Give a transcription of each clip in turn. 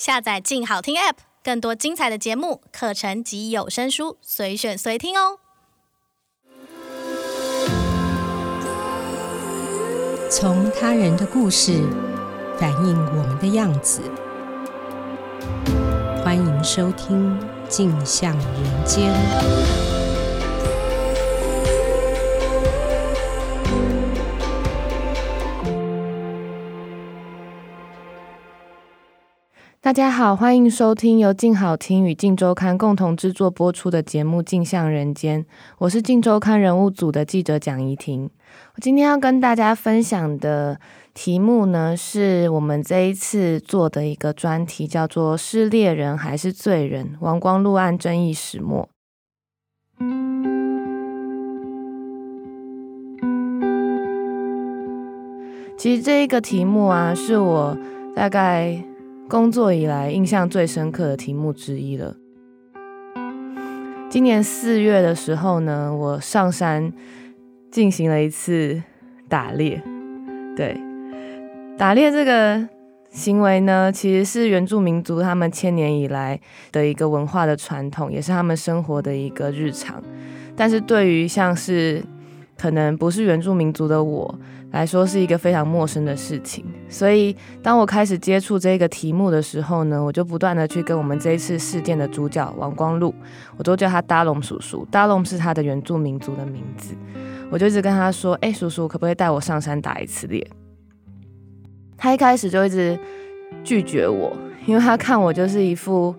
下载“静好听 ”App，更多精彩的节目、课程及有声书，随选随听哦。从他人的故事反映我们的样子，欢迎收听《镜像人间》。大家好，欢迎收听由静好听与静周刊共同制作播出的节目《镜像人间》，我是静周刊人物组的记者蒋怡婷。我今天要跟大家分享的题目呢，是我们这一次做的一个专题，叫做“是猎人还是罪人？王光禄案争议始末”。其实这一个题目啊，是我大概。工作以来印象最深刻的题目之一了。今年四月的时候呢，我上山进行了一次打猎。对，打猎这个行为呢，其实是原住民族他们千年以来的一个文化的传统，也是他们生活的一个日常。但是对于像是可能不是原住民族的我来说，是一个非常陌生的事情。所以，当我开始接触这个题目的时候呢，我就不断的去跟我们这一次事件的主角王光禄，我都叫他达龙叔叔。达龙是他的原住民族的名字。我就一直跟他说：“哎、叔叔，可不可以带我上山打一次猎？”他一开始就一直拒绝我，因为他看我就是一副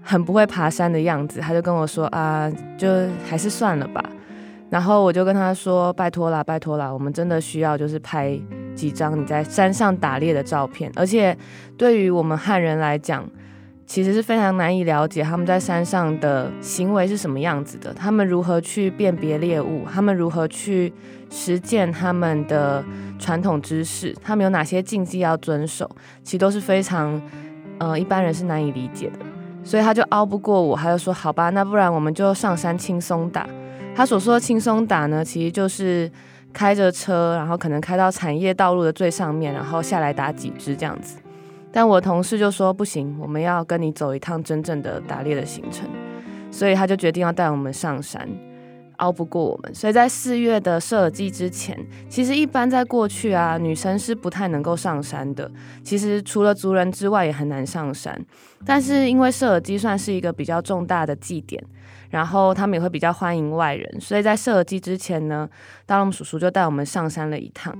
很不会爬山的样子，他就跟我说：“啊，就还是算了吧。”然后我就跟他说：“拜托啦，拜托啦，我们真的需要就是拍几张你在山上打猎的照片。而且对于我们汉人来讲，其实是非常难以了解他们在山上的行为是什么样子的，他们如何去辨别猎物，他们如何去实践他们的传统知识，他们有哪些禁忌要遵守，其实都是非常呃一般人是难以理解的。所以他就拗不过我，他就说：好吧，那不然我们就上山轻松打。”他所说的轻松打呢，其实就是开着车，然后可能开到产业道路的最上面，然后下来打几只这样子。但我同事就说不行，我们要跟你走一趟真正的打猎的行程，所以他就决定要带我们上山。熬不过我们，所以在四月的射耳祭之前，其实一般在过去啊，女生是不太能够上山的。其实除了族人之外，也很难上山。但是因为射耳祭算是一个比较重大的祭典，然后他们也会比较欢迎外人，所以在射击之前呢，大龙叔叔就带我们上山了一趟。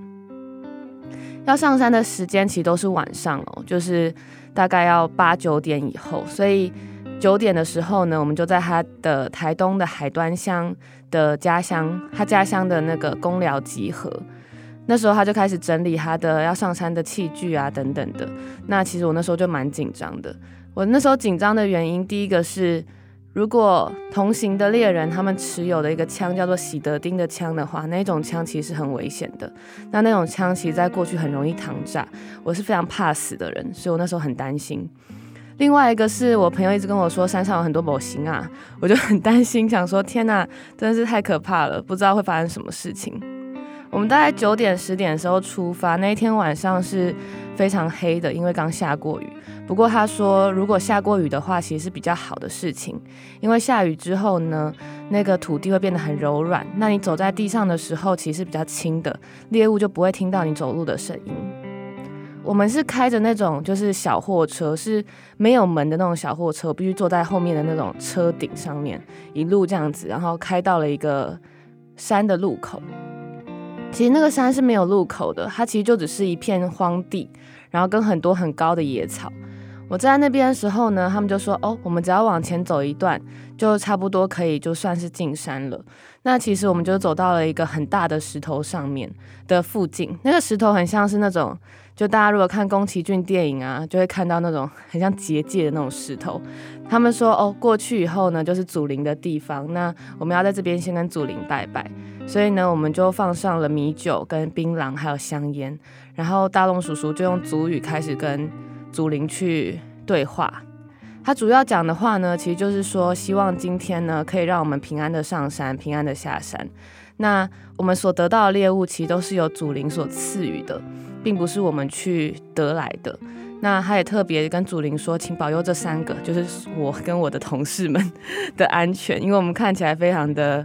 要上山的时间其实都是晚上哦，就是大概要八九点以后，所以。九点的时候呢，我们就在他的台东的海端乡的家乡，他家乡的那个公寮集合。那时候他就开始整理他的要上山的器具啊等等的。那其实我那时候就蛮紧张的。我那时候紧张的原因，第一个是如果同行的猎人他们持有的一个枪叫做喜德丁的枪的话，那种枪其实是很危险的。那那种枪其实在过去很容易膛炸。我是非常怕死的人，所以我那时候很担心。另外一个是我朋友一直跟我说山上有很多模型啊，我就很担心，想说天哪，真的是太可怕了，不知道会发生什么事情。我们大概九点十点的时候出发，那一天晚上是非常黑的，因为刚下过雨。不过他说，如果下过雨的话，其实是比较好的事情，因为下雨之后呢，那个土地会变得很柔软，那你走在地上的时候，其实是比较轻的，猎物就不会听到你走路的声音。我们是开着那种就是小货车，是没有门的那种小货车，必须坐在后面的那种车顶上面，一路这样子，然后开到了一个山的路口。其实那个山是没有路口的，它其实就只是一片荒地，然后跟很多很高的野草。我在那边的时候呢，他们就说：“哦，我们只要往前走一段，就差不多可以就算是进山了。”那其实我们就走到了一个很大的石头上面的附近，那个石头很像是那种，就大家如果看宫崎骏电影啊，就会看到那种很像结界的那种石头。他们说：“哦，过去以后呢，就是祖灵的地方。那我们要在这边先跟祖灵拜拜。”所以呢，我们就放上了米酒、跟槟榔还有香烟，然后大龙叔叔就用祖语开始跟。祖灵去对话，他主要讲的话呢，其实就是说，希望今天呢，可以让我们平安的上山，平安的下山。那我们所得到的猎物，其实都是由祖灵所赐予的，并不是我们去得来的。那他也特别跟祖灵说，请保佑这三个，就是我跟我的同事们的安全，因为我们看起来非常的，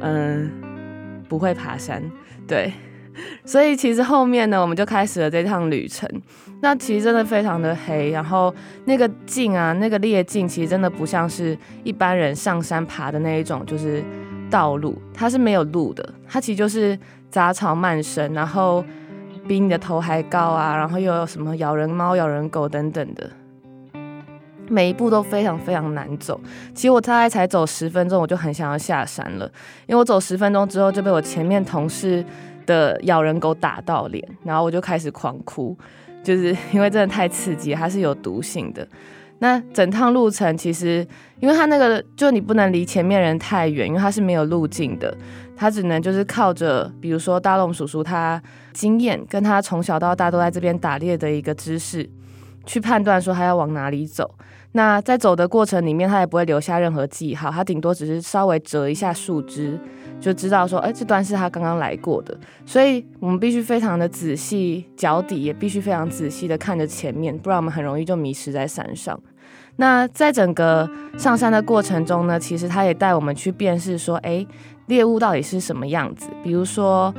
嗯，不会爬山，对。所以其实后面呢，我们就开始了这趟旅程。那其实真的非常的黑，然后那个径啊，那个裂径，其实真的不像是一般人上山爬的那一种，就是道路，它是没有路的，它其实就是杂草漫生，然后比你的头还高啊，然后又有什么咬人猫、咬人狗等等的，每一步都非常非常难走。其实我大概才走十分钟，我就很想要下山了，因为我走十分钟之后就被我前面同事的咬人狗打到脸，然后我就开始狂哭，就是因为真的太刺激，它是有毒性的。那整趟路程其实，因为它那个就你不能离前面人太远，因为它是没有路径的，他只能就是靠着，比如说大龙叔叔他经验，跟他从小到大都在这边打猎的一个知识，去判断说他要往哪里走。那在走的过程里面，他也不会留下任何记号，他顶多只是稍微折一下树枝。就知道说，哎，这段是他刚刚来过的，所以我们必须非常的仔细，脚底也必须非常仔细的看着前面，不然我们很容易就迷失在山上。那在整个上山的过程中呢，其实他也带我们去辨识说，哎，猎物到底是什么样子，比如说，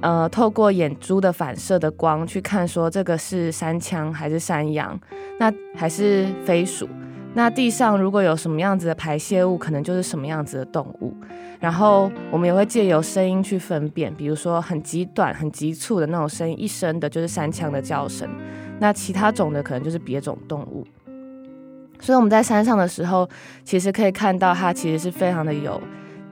呃，透过眼珠的反射的光去看，说这个是山羌还是山羊，那还是飞鼠。那地上如果有什么样子的排泄物，可能就是什么样子的动物。然后我们也会借由声音去分辨，比如说很极短、很急促的那种声音，一声的就是山羌的叫声。那其他种的可能就是别种动物。所以我们在山上的时候，其实可以看到它其实是非常的有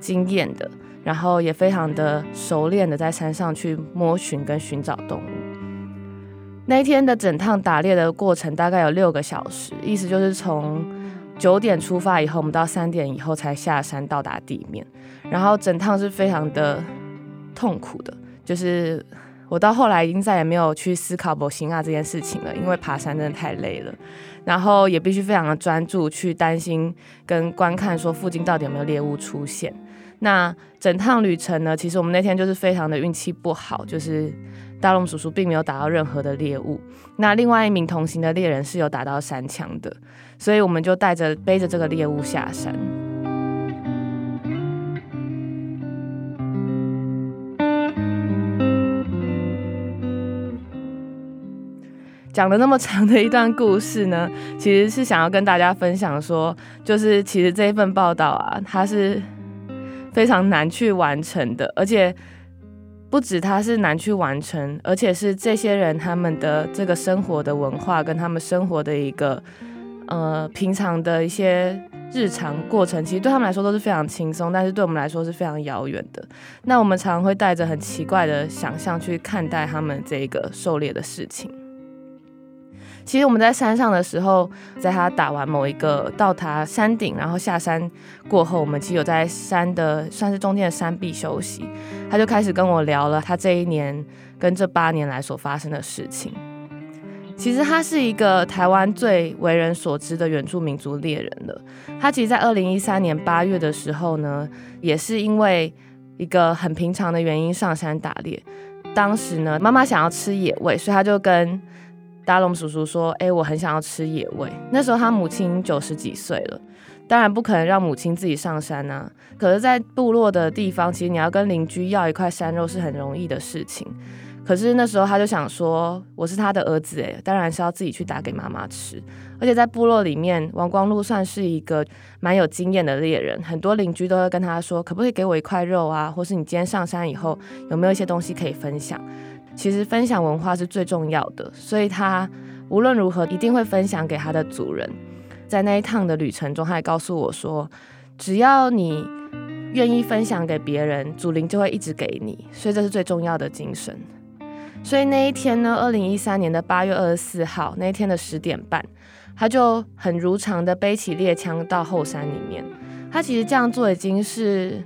经验的，然后也非常的熟练的在山上去摸寻跟寻找动物。那一天的整趟打猎的过程大概有六个小时，意思就是从九点出发以后，我们到三点以后才下山到达地面，然后整趟是非常的痛苦的，就是我到后来已经再也没有去思考博行啊这件事情了，因为爬山真的太累了，然后也必须非常的专注去担心跟观看说附近到底有没有猎物出现。那整趟旅程呢，其实我们那天就是非常的运气不好，就是。大龙叔叔并没有打到任何的猎物，那另外一名同行的猎人是有打到山枪的，所以我们就带着背着这个猎物下山。讲了那么长的一段故事呢，其实是想要跟大家分享说，就是其实这一份报道啊，它是非常难去完成的，而且。不止它是难去完成，而且是这些人他们的这个生活的文化跟他们生活的一个呃平常的一些日常过程，其实对他们来说都是非常轻松，但是对我们来说是非常遥远的。那我们常常会带着很奇怪的想象去看待他们这个狩猎的事情。其实我们在山上的时候，在他打完某一个到达山顶，然后下山过后，我们其实有在山的算是中间的山壁休息。他就开始跟我聊了他这一年跟这八年来所发生的事情。其实他是一个台湾最为人所知的原住民族猎人了。他其实，在二零一三年八月的时候呢，也是因为一个很平常的原因上山打猎。当时呢，妈妈想要吃野味，所以他就跟达龙叔叔说：“哎、我很想要吃野味。”那时候他母亲九十几岁了，当然不可能让母亲自己上山啊。可是，在部落的地方，其实你要跟邻居要一块山肉是很容易的事情。可是那时候他就想说：“我是他的儿子，哎，当然是要自己去打给妈妈吃。”而且在部落里面，王光禄算是一个蛮有经验的猎人，很多邻居都会跟他说：“可不可以给我一块肉啊？或是你今天上山以后有没有一些东西可以分享？”其实分享文化是最重要的，所以他无论如何一定会分享给他的族人。在那一趟的旅程中，他还告诉我说，只要你愿意分享给别人，祖灵就会一直给你，所以这是最重要的精神。所以那一天呢，二零一三年的八月二十四号，那一天的十点半，他就很如常的背起猎枪到后山里面。他其实这样做已经是。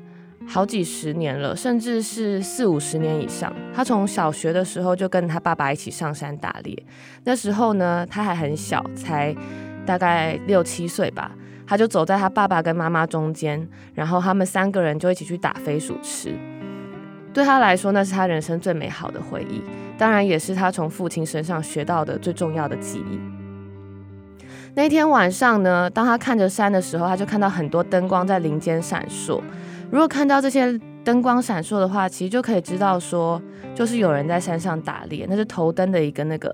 好几十年了，甚至是四五十年以上。他从小学的时候就跟他爸爸一起上山打猎。那时候呢，他还很小，才大概六七岁吧。他就走在他爸爸跟妈妈中间，然后他们三个人就一起去打飞鼠吃。对他来说，那是他人生最美好的回忆，当然也是他从父亲身上学到的最重要的记忆。那天晚上呢，当他看着山的时候，他就看到很多灯光在林间闪烁。如果看到这些灯光闪烁的话，其实就可以知道说，就是有人在山上打猎，那是头灯的一个那个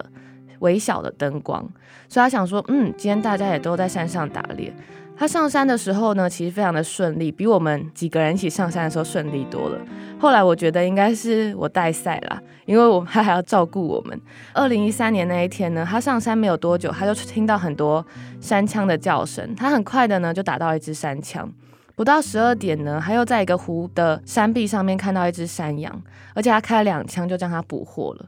微小的灯光。所以他想说，嗯，今天大家也都在山上打猎。他上山的时候呢，其实非常的顺利，比我们几个人一起上山的时候顺利多了。后来我觉得应该是我带赛啦，因为我他 还要照顾我们。二零一三年那一天呢，他上山没有多久，他就听到很多山枪的叫声。他很快的呢就打到一只山枪，不到十二点呢，他又在一个湖的山壁上面看到一只山羊，而且他开了两枪就将它捕获了。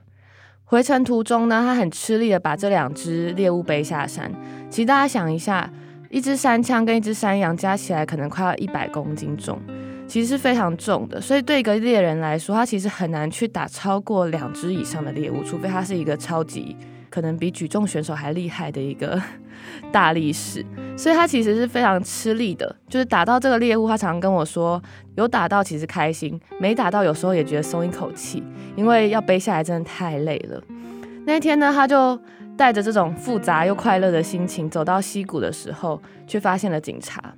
回程途中呢，他很吃力的把这两只猎物背下山。其实大家想一下。一只山羌跟一只山羊加起来可能快要一百公斤重，其实是非常重的。所以对一个猎人来说，他其实很难去打超过两只以上的猎物，除非他是一个超级可能比举重选手还厉害的一个 大力士。所以他其实是非常吃力的。就是打到这个猎物，他常常跟我说，有打到其实开心，没打到有时候也觉得松一口气，因为要背下来真的太累了。那天呢，他就。带着这种复杂又快乐的心情走到溪谷的时候，却发现了警察。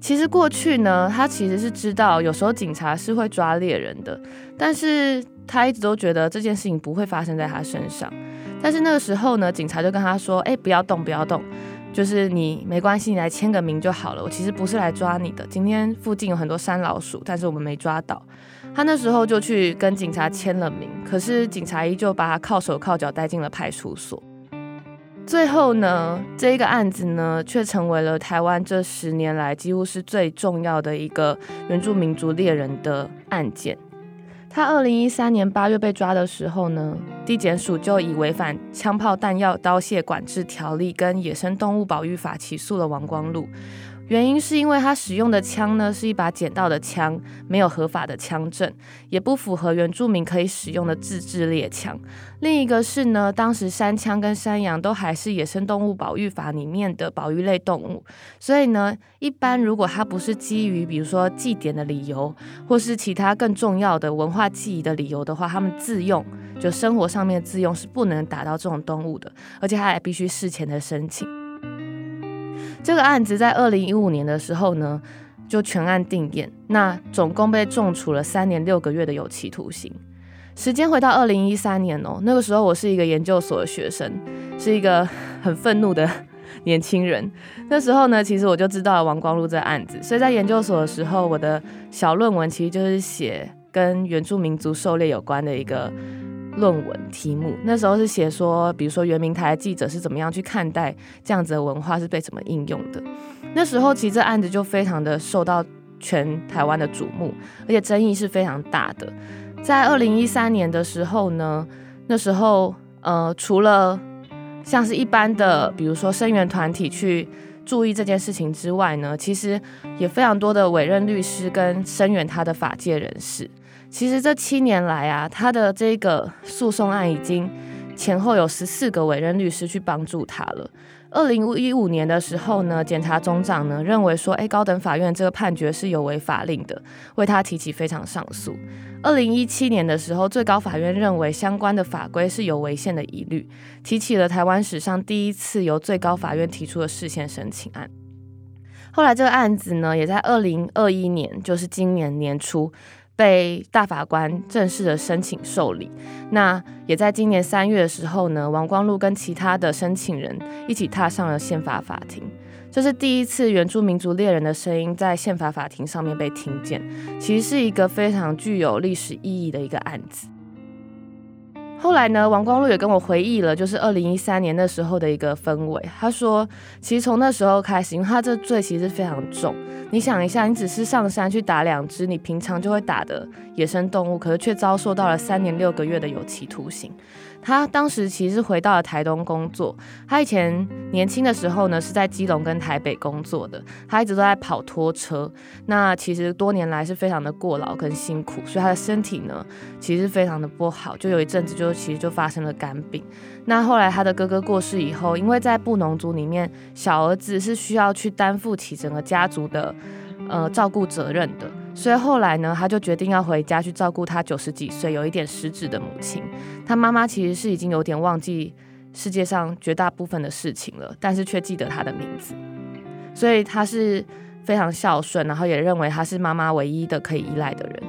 其实过去呢，他其实是知道有时候警察是会抓猎人的，但是他一直都觉得这件事情不会发生在他身上。但是那个时候呢，警察就跟他说：“哎，不要动，不要动，就是你没关系，你来签个名就好了。我其实不是来抓你的。今天附近有很多山老鼠，但是我们没抓到。”他那时候就去跟警察签了名，可是警察依旧把他铐手铐脚带进了派出所。最后呢，这一个案子呢，却成为了台湾这十年来几乎是最重要的一个原住民族猎人的案件。他二零一三年八月被抓的时候呢，地检署就以违反枪炮弹药刀械管制条例跟野生动物保育法起诉了王光禄。原因是因为他使用的枪呢，是一把捡到的枪，没有合法的枪证，也不符合原住民可以使用的自制猎枪。另一个是呢，当时山羌跟山羊都还是野生动物保育法里面的保育类动物，所以呢，一般如果它不是基于比如说祭典的理由，或是其他更重要的文化记忆的理由的话，他们自用就生活上面自用是不能打到这种动物的，而且他还必须事前的申请。这个案子在二零一五年的时候呢，就全案定验，那总共被重处了三年六个月的有期徒刑。时间回到二零一三年哦，那个时候我是一个研究所的学生，是一个很愤怒的 年轻人。那时候呢，其实我就知道了王光禄这案子，所以在研究所的时候，我的小论文其实就是写跟原住民族狩猎有关的一个。论文题目那时候是写说，比如说原民台的记者是怎么样去看待这样子的文化是被怎么应用的。那时候其实这案子就非常的受到全台湾的瞩目，而且争议是非常大的。在二零一三年的时候呢，那时候呃除了像是一般的比如说声援团体去注意这件事情之外呢，其实也非常多的委任律师跟声援他的法界人士。其实这七年来啊，他的这个诉讼案已经前后有十四个委任律师去帮助他了。二零一五年的时候呢，检察总长呢认为说，哎，高等法院这个判决是有违法令的，为他提起非常上诉。二零一七年的时候，最高法院认为相关的法规是有违宪的疑虑，提起了台湾史上第一次由最高法院提出的释宪申请案。后来这个案子呢，也在二零二一年，就是今年年初。被大法官正式的申请受理，那也在今年三月的时候呢，王光禄跟其他的申请人一起踏上了宪法法庭，这是第一次原住民族猎人的声音在宪法法庭上面被听见，其实是一个非常具有历史意义的一个案子。后来呢，王光禄也跟我回忆了，就是二零一三年那时候的一个氛围。他说，其实从那时候开始，因为他这罪其实非常重。你想一下，你只是上山去打两只你平常就会打的野生动物，可是却遭受到了三年六个月的有期徒刑。他当时其实是回到了台东工作。他以前年轻的时候呢，是在基隆跟台北工作的。他一直都在跑拖车。那其实多年来是非常的过劳跟辛苦，所以他的身体呢，其实非常的不好。就有一阵子就其实就发生了肝病。那后来他的哥哥过世以后，因为在布农族里面，小儿子是需要去担负起整个家族的呃照顾责任的。所以后来呢，他就决定要回家去照顾他九十几岁、有一点失智的母亲。他妈妈其实是已经有点忘记世界上绝大部分的事情了，但是却记得他的名字。所以他是非常孝顺，然后也认为他是妈妈唯一的可以依赖的人。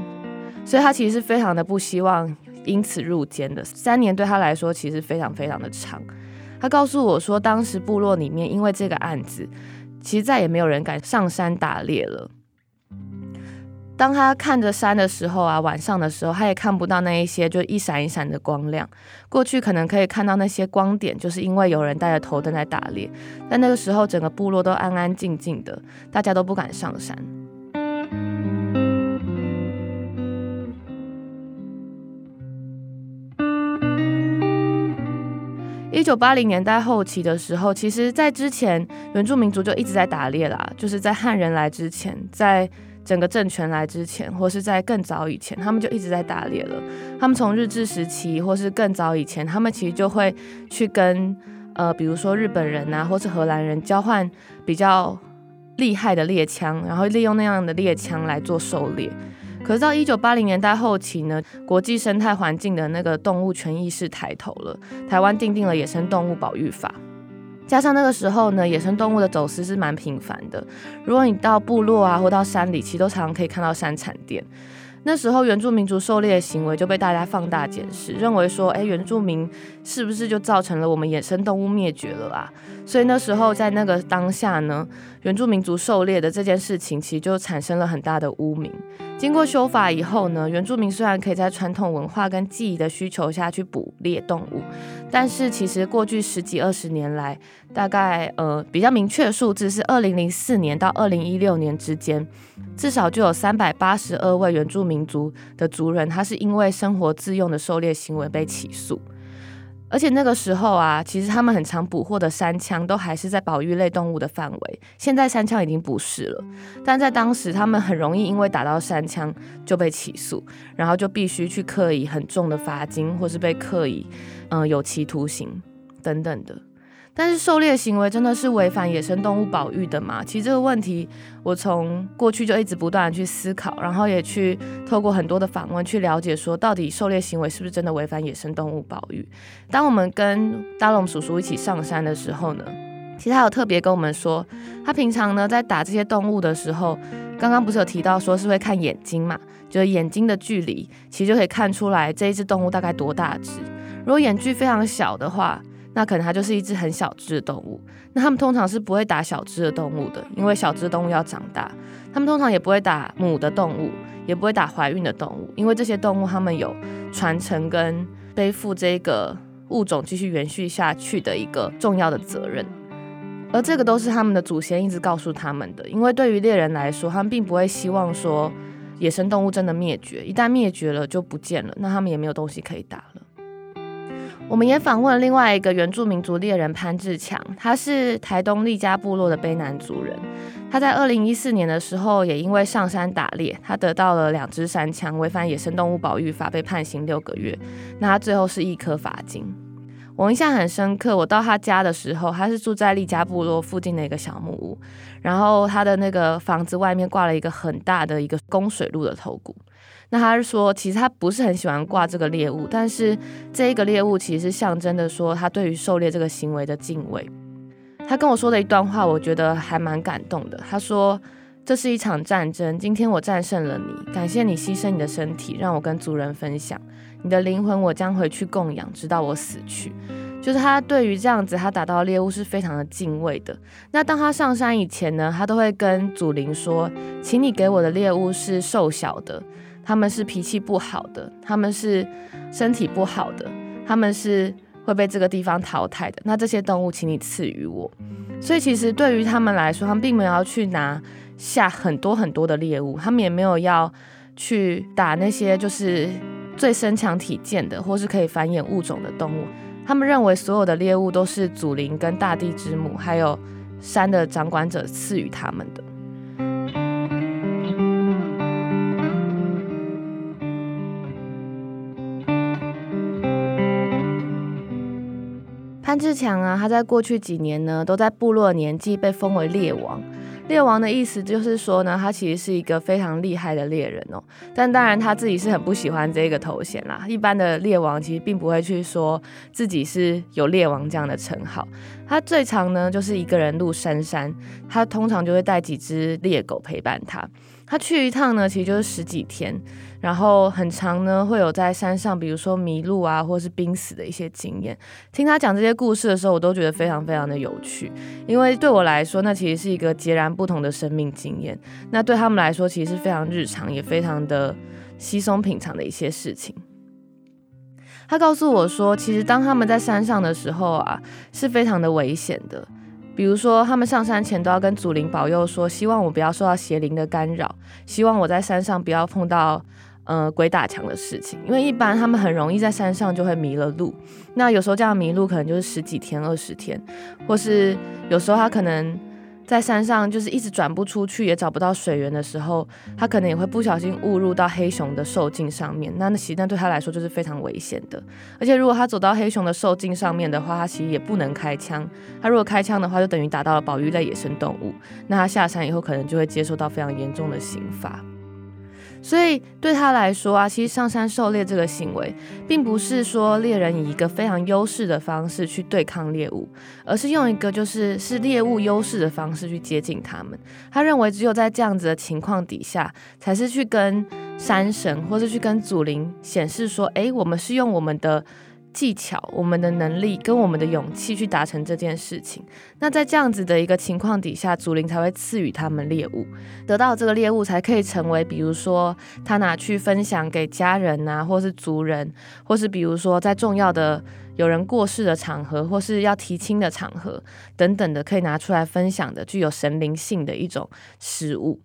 所以他其实是非常的不希望因此入监的。三年对他来说其实非常非常的长。他告诉我说，当时部落里面因为这个案子，其实再也没有人敢上山打猎了。当他看着山的时候啊，晚上的时候，他也看不到那一些就一闪一闪的光亮。过去可能可以看到那些光点，就是因为有人带着头灯在打猎。但那个时候，整个部落都安安静静的，大家都不敢上山。一九八零年代后期的时候，其实，在之前，原住民族就一直在打猎啦，就是在汉人来之前，在。整个政权来之前，或是在更早以前，他们就一直在打猎了。他们从日治时期，或是更早以前，他们其实就会去跟呃，比如说日本人啊，或是荷兰人交换比较厉害的猎枪，然后利用那样的猎枪来做狩猎。可是到一九八零年代后期呢，国际生态环境的那个动物权益是抬头了，台湾订定了野生动物保育法。加上那个时候呢，野生动物的走私是蛮频繁的。如果你到部落啊，或到山里，其实都常常可以看到山产店。那时候原住民族狩猎的行为就被大家放大检视，认为说，哎，原住民是不是就造成了我们野生动物灭绝了啊？所以那时候在那个当下呢，原住民族狩猎的这件事情，其实就产生了很大的污名。经过修法以后呢，原住民虽然可以在传统文化跟记忆的需求下去捕猎动物，但是其实过去十几二十年来，大概呃比较明确数字是二零零四年到二零一六年之间，至少就有三百八十二位原住民族的族人，他是因为生活自用的狩猎行为被起诉。而且那个时候啊，其实他们很常捕获的山羌都还是在保育类动物的范围。现在山羌已经不是了，但在当时他们很容易因为打到山羌就被起诉，然后就必须去刻以很重的罚金，或是被刻以嗯、呃、有期徒刑等等的。但是狩猎行为真的是违反野生动物保育的吗？其实这个问题，我从过去就一直不断的去思考，然后也去透过很多的访问去了解，说到底狩猎行为是不是真的违反野生动物保育？当我们跟大龙叔叔一起上山的时候呢，其实他有特别跟我们说，他平常呢在打这些动物的时候，刚刚不是有提到说是会看眼睛嘛，就是眼睛的距离，其实就可以看出来这一只动物大概多大只。如果眼距非常小的话，那可能它就是一只很小只的动物。那他们通常是不会打小只的动物的，因为小只动物要长大。他们通常也不会打母的动物，也不会打怀孕的动物，因为这些动物他们有传承跟背负这个物种继续延续下去的一个重要的责任。而这个都是他们的祖先一直告诉他们的，因为对于猎人来说，他们并不会希望说野生动物真的灭绝，一旦灭绝了就不见了，那他们也没有东西可以打。我们也访问了另外一个原住民族猎人潘志强，他是台东利嘉部落的卑南族人。他在二零一四年的时候，也因为上山打猎，他得到了两支山枪，违反野生动物保育法，被判刑六个月。那他最后是易科罚金。我印象很深刻，我到他家的时候，他是住在利嘉部落附近的一个小木屋，然后他的那个房子外面挂了一个很大的一个供水鹿的头骨。那他是说，其实他不是很喜欢挂这个猎物，但是这一个猎物其实象征的说他对于狩猎这个行为的敬畏。他跟我说的一段话，我觉得还蛮感动的。他说：“这是一场战争，今天我战胜了你，感谢你牺牲你的身体，让我跟族人分享你的灵魂，我将回去供养，直到我死去。”就是他对于这样子他打到猎物是非常的敬畏的。那当他上山以前呢，他都会跟祖灵说：“请你给我的猎物是瘦小的。”他们是脾气不好的，他们是身体不好的，他们是会被这个地方淘汰的。那这些动物，请你赐予我。所以其实对于他们来说，他们并没有要去拿下很多很多的猎物，他们也没有要去打那些就是最身强体健的，或是可以繁衍物种的动物。他们认为所有的猎物都是祖灵跟大地之母，还有山的掌管者赐予他们的。潘志强啊，他在过去几年呢，都在部落年纪被封为猎王。猎王的意思就是说呢，他其实是一个非常厉害的猎人哦。但当然他自己是很不喜欢这个头衔啦。一般的猎王其实并不会去说自己是有猎王这样的称号。他最常呢就是一个人入深山，他通常就会带几只猎狗陪伴他。他去一趟呢，其实就是十几天，然后很常呢，会有在山上，比如说迷路啊，或是濒死的一些经验。听他讲这些故事的时候，我都觉得非常非常的有趣，因为对我来说，那其实是一个截然不同的生命经验。那对他们来说，其实是非常日常，也非常的稀松平常的一些事情。他告诉我说，其实当他们在山上的时候啊，是非常的危险的。比如说，他们上山前都要跟祖灵保佑说，希望我不要受到邪灵的干扰，希望我在山上不要碰到呃鬼打墙的事情，因为一般他们很容易在山上就会迷了路。那有时候这样迷路可能就是十几天、二十天，或是有时候他可能。在山上就是一直转不出去，也找不到水源的时候，他可能也会不小心误入到黑熊的兽径上面。那那其实那对他来说就是非常危险的。而且如果他走到黑熊的兽径上面的话，他其实也不能开枪。他如果开枪的话，就等于打到了保育类野生动物。那他下山以后可能就会接受到非常严重的刑罚。所以对他来说啊，其实上山狩猎这个行为，并不是说猎人以一个非常优势的方式去对抗猎物，而是用一个就是是猎物优势的方式去接近他们。他认为只有在这样子的情况底下，才是去跟山神或是去跟祖灵显示说，哎，我们是用我们的。技巧、我们的能力跟我们的勇气去达成这件事情。那在这样子的一个情况底下，祖灵才会赐予他们猎物，得到这个猎物才可以成为，比如说他拿去分享给家人啊，或是族人，或是比如说在重要的有人过世的场合，或是要提亲的场合等等的，可以拿出来分享的，具有神灵性的一种食物。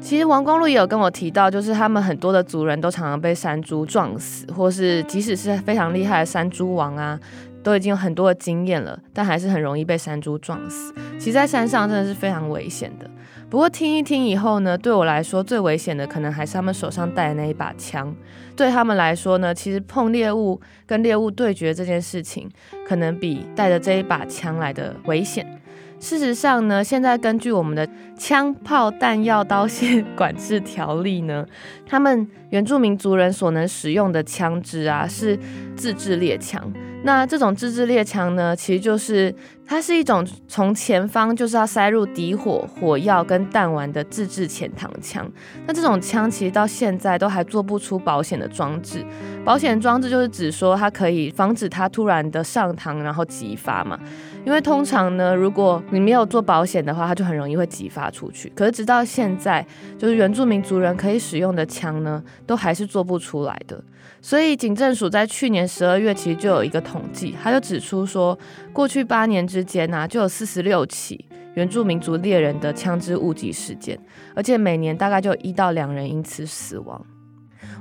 其实王光禄也有跟我提到，就是他们很多的族人都常常被山猪撞死，或是即使是非常厉害的山猪王啊，都已经有很多的经验了，但还是很容易被山猪撞死。其实，在山上真的是非常危险的。不过听一听以后呢，对我来说最危险的可能还是他们手上带的那一把枪。对他们来说呢，其实碰猎物跟猎物对决这件事情，可能比带着这一把枪来的危险。事实上呢，现在根据我们的枪炮弹药刀械 管制条例呢，他们原住民族人所能使用的枪支啊，是自制猎枪。那这种自制猎枪呢，其实就是它是一种从前方就是要塞入底火、火药跟弹丸的自制潜膛枪。那这种枪其实到现在都还做不出保险的装置。保险装置就是指说它可以防止它突然的上膛，然后击发嘛。因为通常呢，如果你没有做保险的话，它就很容易会击发出去。可是直到现在，就是原住民族人可以使用的枪呢，都还是做不出来的。所以警政署在去年十二月其实就有一个统计，他就指出说，过去八年之间呢、就有四十六起原住民族猎人的枪支误击事件，而且每年大概就一到两人因此死亡。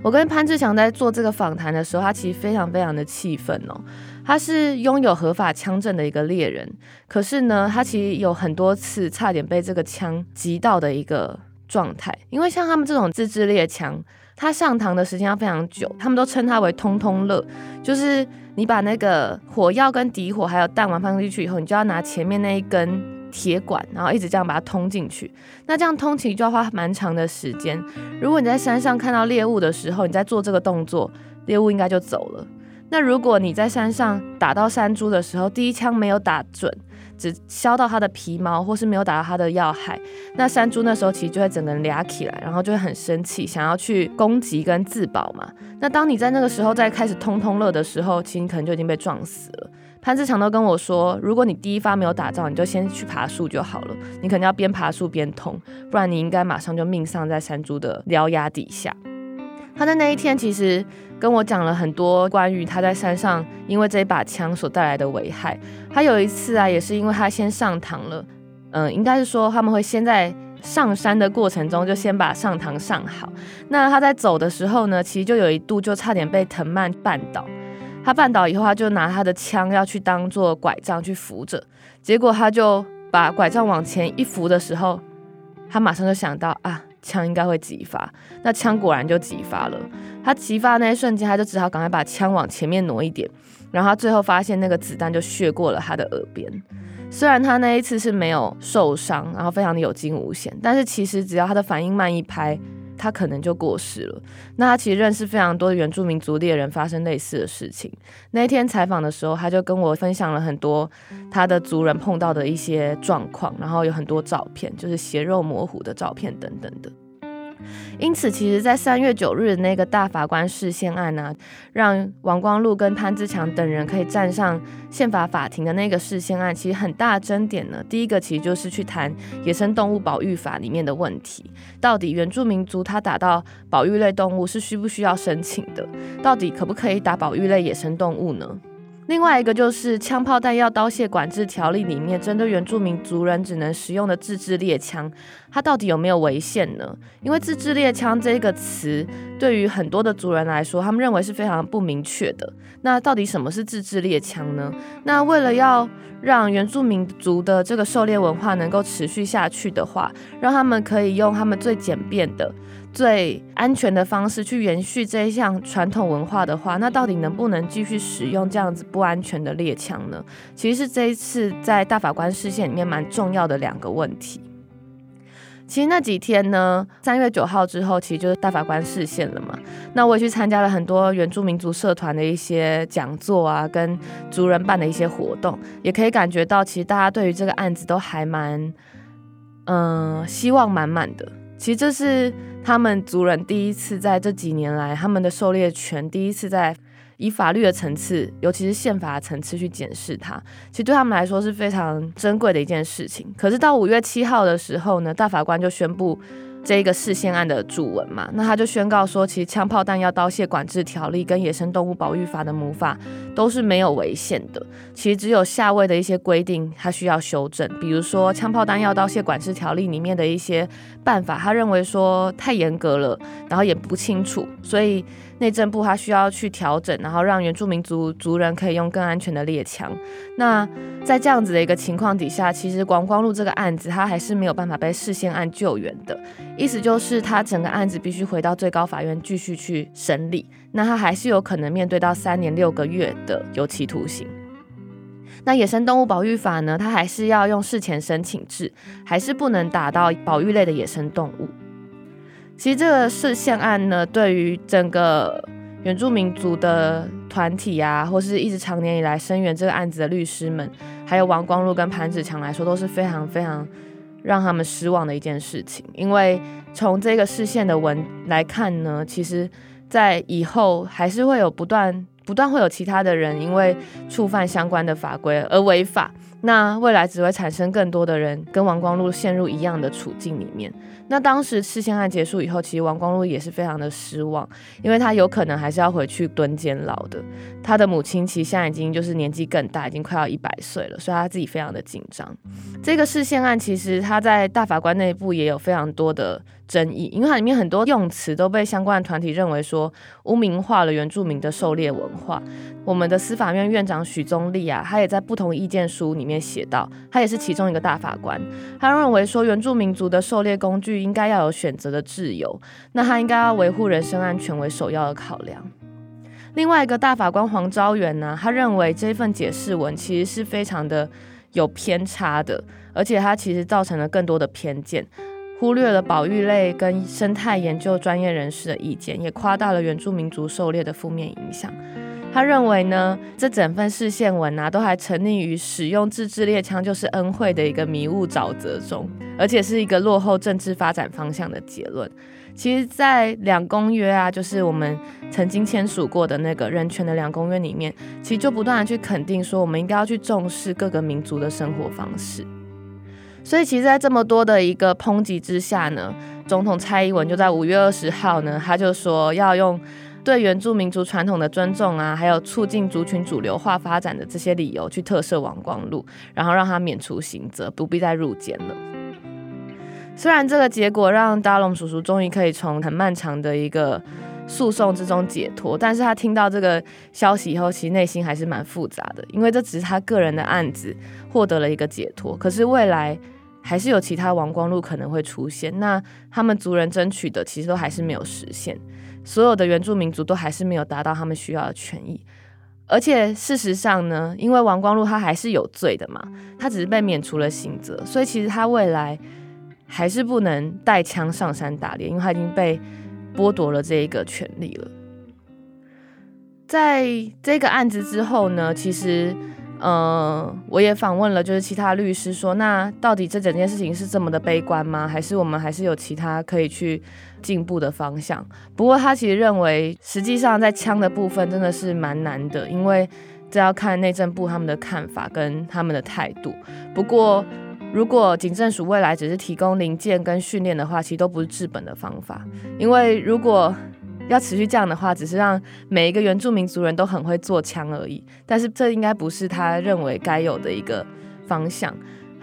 我跟潘志强在做这个访谈的时候，他其实非常非常的气愤哦。他是拥有合法枪证的一个猎人，可是呢，他其实有很多次差点被这个枪击到的一个状态，因为像他们这种自制猎枪。它上膛的时间要非常久，他们都称它为通通乐，就是你把那个火药跟底火还有弹丸放进去以后，你就要拿前面那一根铁管，然后一直这样把它通进去。那这样通其实就要花蛮长的时间。如果你在山上看到猎物的时候，你在做这个动作，猎物应该就走了。那如果你在山上打到山猪的时候，第一枪没有打准。只削到它的皮毛，或是没有打到它的要害，那山猪那时候其实就会整个人俩起来，然后就会很生气，想要去攻击跟自保嘛。那当你在那个时候再开始通通乐的时候，其实你可能就已经被撞死了。潘志强都跟我说，如果你第一发没有打中，你就先去爬树就好了，你可能要边爬树边通，不然你应该马上就命丧在山猪的獠牙底下。他在那一天其实跟我讲了很多关于他在山上因为这一把枪所带来的危害。他有一次啊，也是因为他先上膛了，嗯，应该是说他们会先在上山的过程中就先把上膛上好。那他在走的时候呢，其实就有一度就差点被藤蔓绊倒。他绊倒以后，他就拿他的枪要去当做拐杖去扶着，结果他就把拐杖往前一扶的时候，他马上就想到啊。枪应该会击发，那枪果然就击发了。他击发那一瞬间，他就只好赶快把枪往前面挪一点，然后他最后发现那个子弹就血过了他的耳边。虽然他那一次是没有受伤，然后非常的有惊无险，但是其实只要他的反应慢一拍，他可能就过世了。那他其实认识非常多的原住民族猎人发生类似的事情。那一天采访的时候，他就跟我分享了很多他的族人碰到的一些状况，然后有很多照片，就是血肉模糊的照片等等的。因此，其实，在三月九日的那个大法官释宪案呢、啊，让王光禄跟潘志强等人可以站上宪法法庭的那个释宪案，其实很大的争点呢，第一个其实就是去谈野生动物保育法里面的问题，到底原住民族他打到保育类动物是需不需要申请的？到底可不可以打保育类野生动物呢？另外一个就是枪炮弹药刀械管制条例里面针对原住民族人只能使用的自制猎枪，它到底有没有违宪呢？因为自制猎枪这个词对于很多的族人来说，他们认为是非常不明确的。那到底什么是自制猎枪呢？那为了要让原住民族的这个狩猎文化能够持续下去的话，让他们可以用他们最简便的。最安全的方式去延续这一项传统文化的话，那到底能不能继续使用这样子不安全的猎枪呢？其实是这一次在大法官视线里面蛮重要的两个问题。其实那几天呢，三月九号之后，其实就是大法官视线了嘛。那我也去参加了很多原住民族社团的一些讲座啊，跟族人办的一些活动，也可以感觉到，其实大家对于这个案子都还蛮，嗯、希望满满的。其实这是他们族人第一次在这几年来，他们的狩猎权第一次在以法律的层次，尤其是宪法的层次去检视它。其实对他们来说是非常珍贵的一件事情。可是到五月七号的时候呢，大法官就宣布。这一个事件案的主文嘛，那他就宣告说，其实枪炮弹药刀械管制条例跟野生动物保育法的母法都是没有违宪的。其实只有下位的一些规定，他需要修正，比如说枪炮弹药刀械管制条例里面的一些办法，他认为说太严格了，然后也不清楚，所以。内政部他需要去调整，然后让原住民族族人可以用更安全的猎枪。那在这样子的一个情况底下，其实王光禄这个案子他还是没有办法被释宪案救援的，意思就是他整个案子必须回到最高法院继续去审理。那他还是有可能面对到三年六个月的有期徒刑。那野生动物保育法呢，他还是要用事前申请制，还是不能打到保育类的野生动物。其实这个释宪案呢，对于整个原住民族的团体啊，或是一直长年以来声援这个案子的律师们，还有王光禄跟潘子强来说，都是非常非常让他们失望的一件事情。因为从这个释宪的文来看呢，其实在以后还是会有不断不断会有其他的人因为触犯相关的法规而违法。那未来只会产生更多的人跟王光禄陷入一样的处境里面。那当时释宪案结束以后，其实王光禄也是非常的失望，因为他有可能还是要回去蹲监牢的。他的母亲其实现在已经就是年纪更大，已经快要一百岁了，所以他自己非常的紧张。这个释宪案其实他在大法官内部也有非常多的争议，因为它里面很多用词都被相关的团体认为说污名化了原住民的狩猎文化。我们的司法院院长许宗力啊，他也在不同意见书里面写到，他也是其中一个大法官，他认为说原住民族的狩猎工具应该要有选择的自由，那他应该要维护人身安全为首要的考量。另外一个大法官黄昭元呢，他认为这份解释文其实是非常的有偏差的，而且他其实造成了更多的偏见，忽略了保育类跟生态研究专业人士的意见，也夸大了原住民族狩猎的负面影响。他认为呢，这整份释宪文啊，都还沉溺于使用自制猎枪就是恩惠的一个迷雾沼泽中，而且是一个落后政治发展方向的结论。其实，在两公约啊，就是我们曾经签署过的那个人权的两公约里面，其实就不断的去肯定说，我们应该要去重视各个民族的生活方式。所以，其实，在这么多的一个抨击之下呢，总统蔡英文就在五月二十号呢，他就说要用对原住民族传统的尊重啊，还有促进族群主流化发展的这些理由去特赦王光禄，然后让他免除刑责，不必再入监了。虽然这个结果让达龙叔叔终于可以从很漫长的一个诉讼之中解脱，但是他听到这个消息以后，其实内心还是蛮复杂的，因为这只是他个人的案子获得了一个解脱，可是未来还是有其他王光禄可能会出现，那他们族人争取的其实都还是没有实现，所有的原住民族都还是没有达到他们需要的权益，而且事实上呢，因为王光禄他还是有罪的嘛，他只是被免除了刑责，所以其实他未来还是不能带枪上山打猎，因为他已经被剥夺了这一个权利了。在这个案子之后呢，其实。呃，我也访问了，就是其他律师说，那到底这整件事情是这么的悲观吗？还是我们还是有其他可以去进步的方向？不过他其实认为，实际上在枪的部分真的是蛮难的，因为这要看内政部他们的看法跟他们的态度。不过，如果警政署未来只是提供零件跟训练的话，其实都不是治本的方法，因为如果要持续这样的话，只是让每一个原住民族人都很会做枪而已。但是这应该不是他认为该有的一个方向。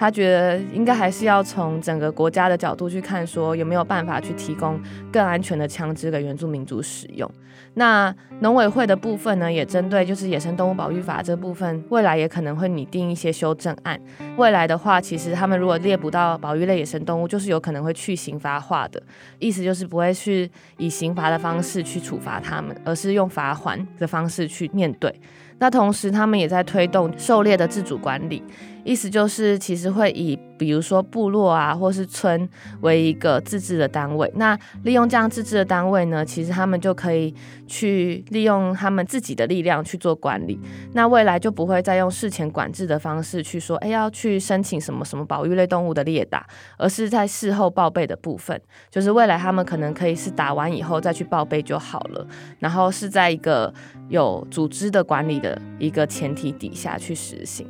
他觉得应该还是要从整个国家的角度去看，说有没有办法去提供更安全的枪支给原住民族使用。那农委会的部分呢，也针对就是野生动物保育法这部分，未来也可能会拟定一些修正案。未来的话，其实他们如果猎捕到保育类野生动物，就是有可能会去刑罚化的，意思就是不会去以刑罚的方式去处罚他们，而是用罚锾的方式去面对。那同时，他们也在推动狩猎的自主管理。意思就是，其实会以比如说部落啊，或是村为一个自治的单位。那利用这样自治的单位呢，其实他们就可以去利用他们自己的力量去做管理。那未来就不会再用事前管制的方式去说，哎，要去申请什么什么保育类动物的猎打，而是在事后报备的部分，就是未来他们可能可以是打完以后再去报备就好了。然后是在一个有组织的管理的一个前提底下去实行。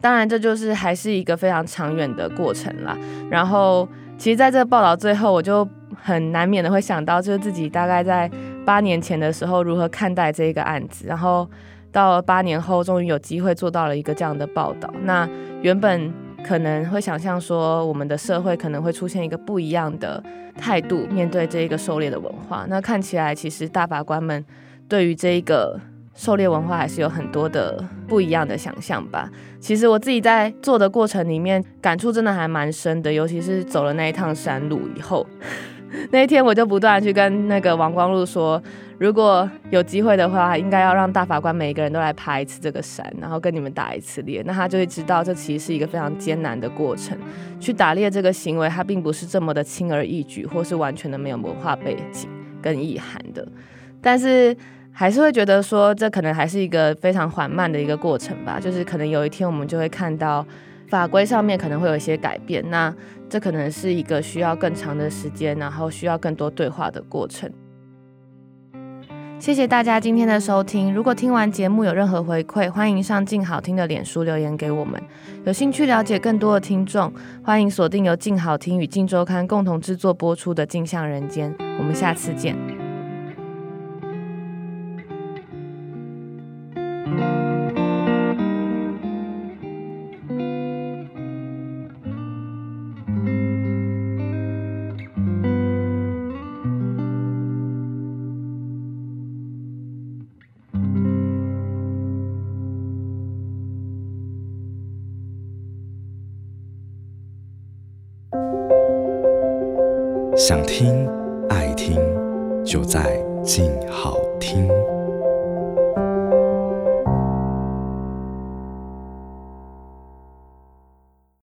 当然，这就是还是一个非常长远的过程啦。然后，其实在这个报道最后，我就很难免的会想到，就是自己大概在八年前的时候如何看待这个案子，然后到了八年后，终于有机会做到了一个这样的报道。那原本可能会想象说，我们的社会可能会出现一个不一样的态度面对这一个狩猎的文化。那看起来，其实大法官们对于这一个。狩猎文化还是有很多的不一样的想象吧。其实我自己在做的过程里面，感触真的还蛮深的。尤其是走了那一趟山路以后，那一天我就不断去跟那个王光禄说，如果有机会的话，应该要让大法官每一个人都来爬一次这个山，然后跟你们打一次猎，那他就会知道这其实是一个非常艰难的过程。去打猎这个行为，它并不是这么的轻而易举，或是完全的没有文化背景跟意涵的，但是。还是会觉得说，这可能还是一个非常缓慢的一个过程吧。就是可能有一天我们就会看到法规上面可能会有一些改变，那这可能是一个需要更长的时间，然后需要更多对话的过程。谢谢大家今天的收听。如果听完节目有任何回馈，欢迎上静好听的脸书留言给我们。有兴趣了解更多的听众，欢迎锁定由静好听与静周刊共同制作播出的《镜像人间》。我们下次见。